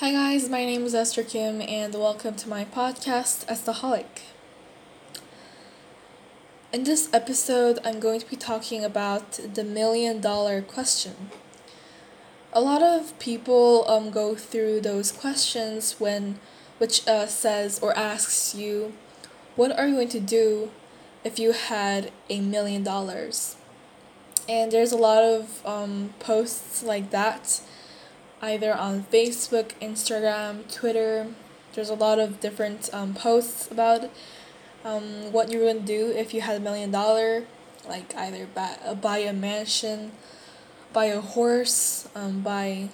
Hi guys, my name is Esther Kim and welcome to my podcast Estaholic. In this episode, I'm going to be talking about the million dollar question. A lot of people um go through those questions when which uh, says or asks you what are you going to do if you had a million dollars? And there's a lot of um, posts like that either on Facebook, Instagram, Twitter. There's a lot of different um, posts about um, what you're going to do if you had a million dollar, like either buy, uh, buy a mansion, buy a horse, um, buy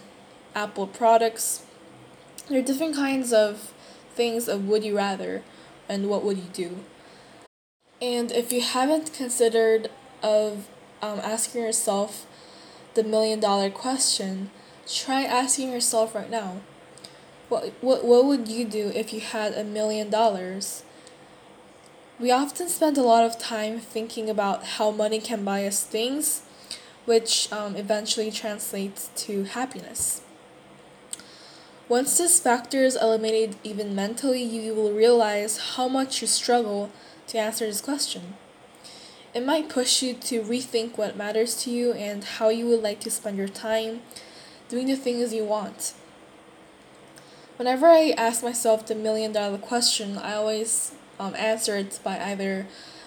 Apple products. There are different kinds of things of would you rather and what would you do. And if you haven't considered of um, asking yourself the million dollar question, try asking yourself right now what, what, what would you do if you had a million dollars? We often spend a lot of time thinking about how money can buy us things, which um, eventually translates to happiness. Once this factor is eliminated even mentally, you will realize how much you struggle to answer this question. It might push you to rethink what matters to you and how you would like to spend your time doing the things you want. Whenever I ask myself the million dollar question, I always um, answer it by either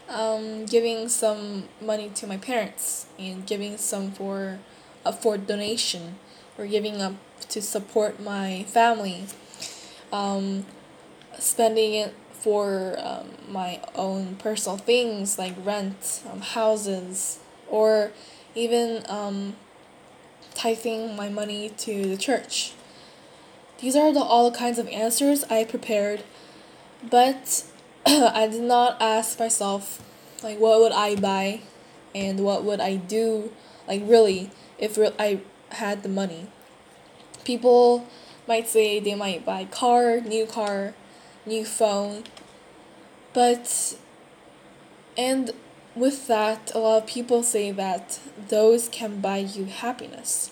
um, giving some money to my parents and giving some for uh, for donation or giving up to support my family, um, spending it for um, my own personal things like rent, um, houses, or even um, tithing my money to the church. These are the all kinds of answers I prepared, but I did not ask myself like what would I buy and what would I do like really if re- I had the money. People might say they might buy car, new car, new phone, but and with that, a lot of people say that those can buy you happiness.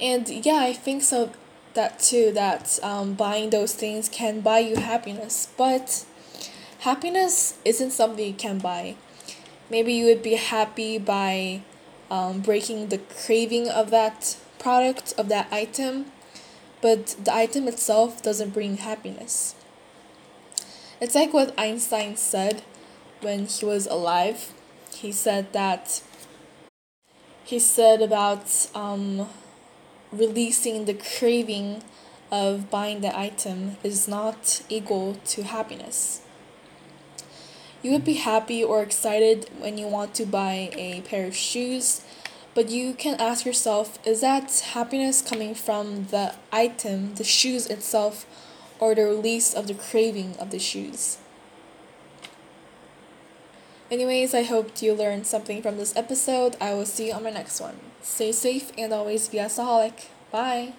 And yeah, I think so that too, that um, buying those things can buy you happiness. But happiness isn't something you can buy. Maybe you would be happy by um, breaking the craving of that product, of that item, but the item itself doesn't bring happiness. It's like what Einstein said when he was alive. He said that he said about um, releasing the craving of buying the item is not equal to happiness. You would be happy or excited when you want to buy a pair of shoes, but you can ask yourself is that happiness coming from the item, the shoes itself, or the release of the craving of the shoes? Anyways, I hope you learned something from this episode. I will see you on my next one. Stay safe and always be a saholic. Bye.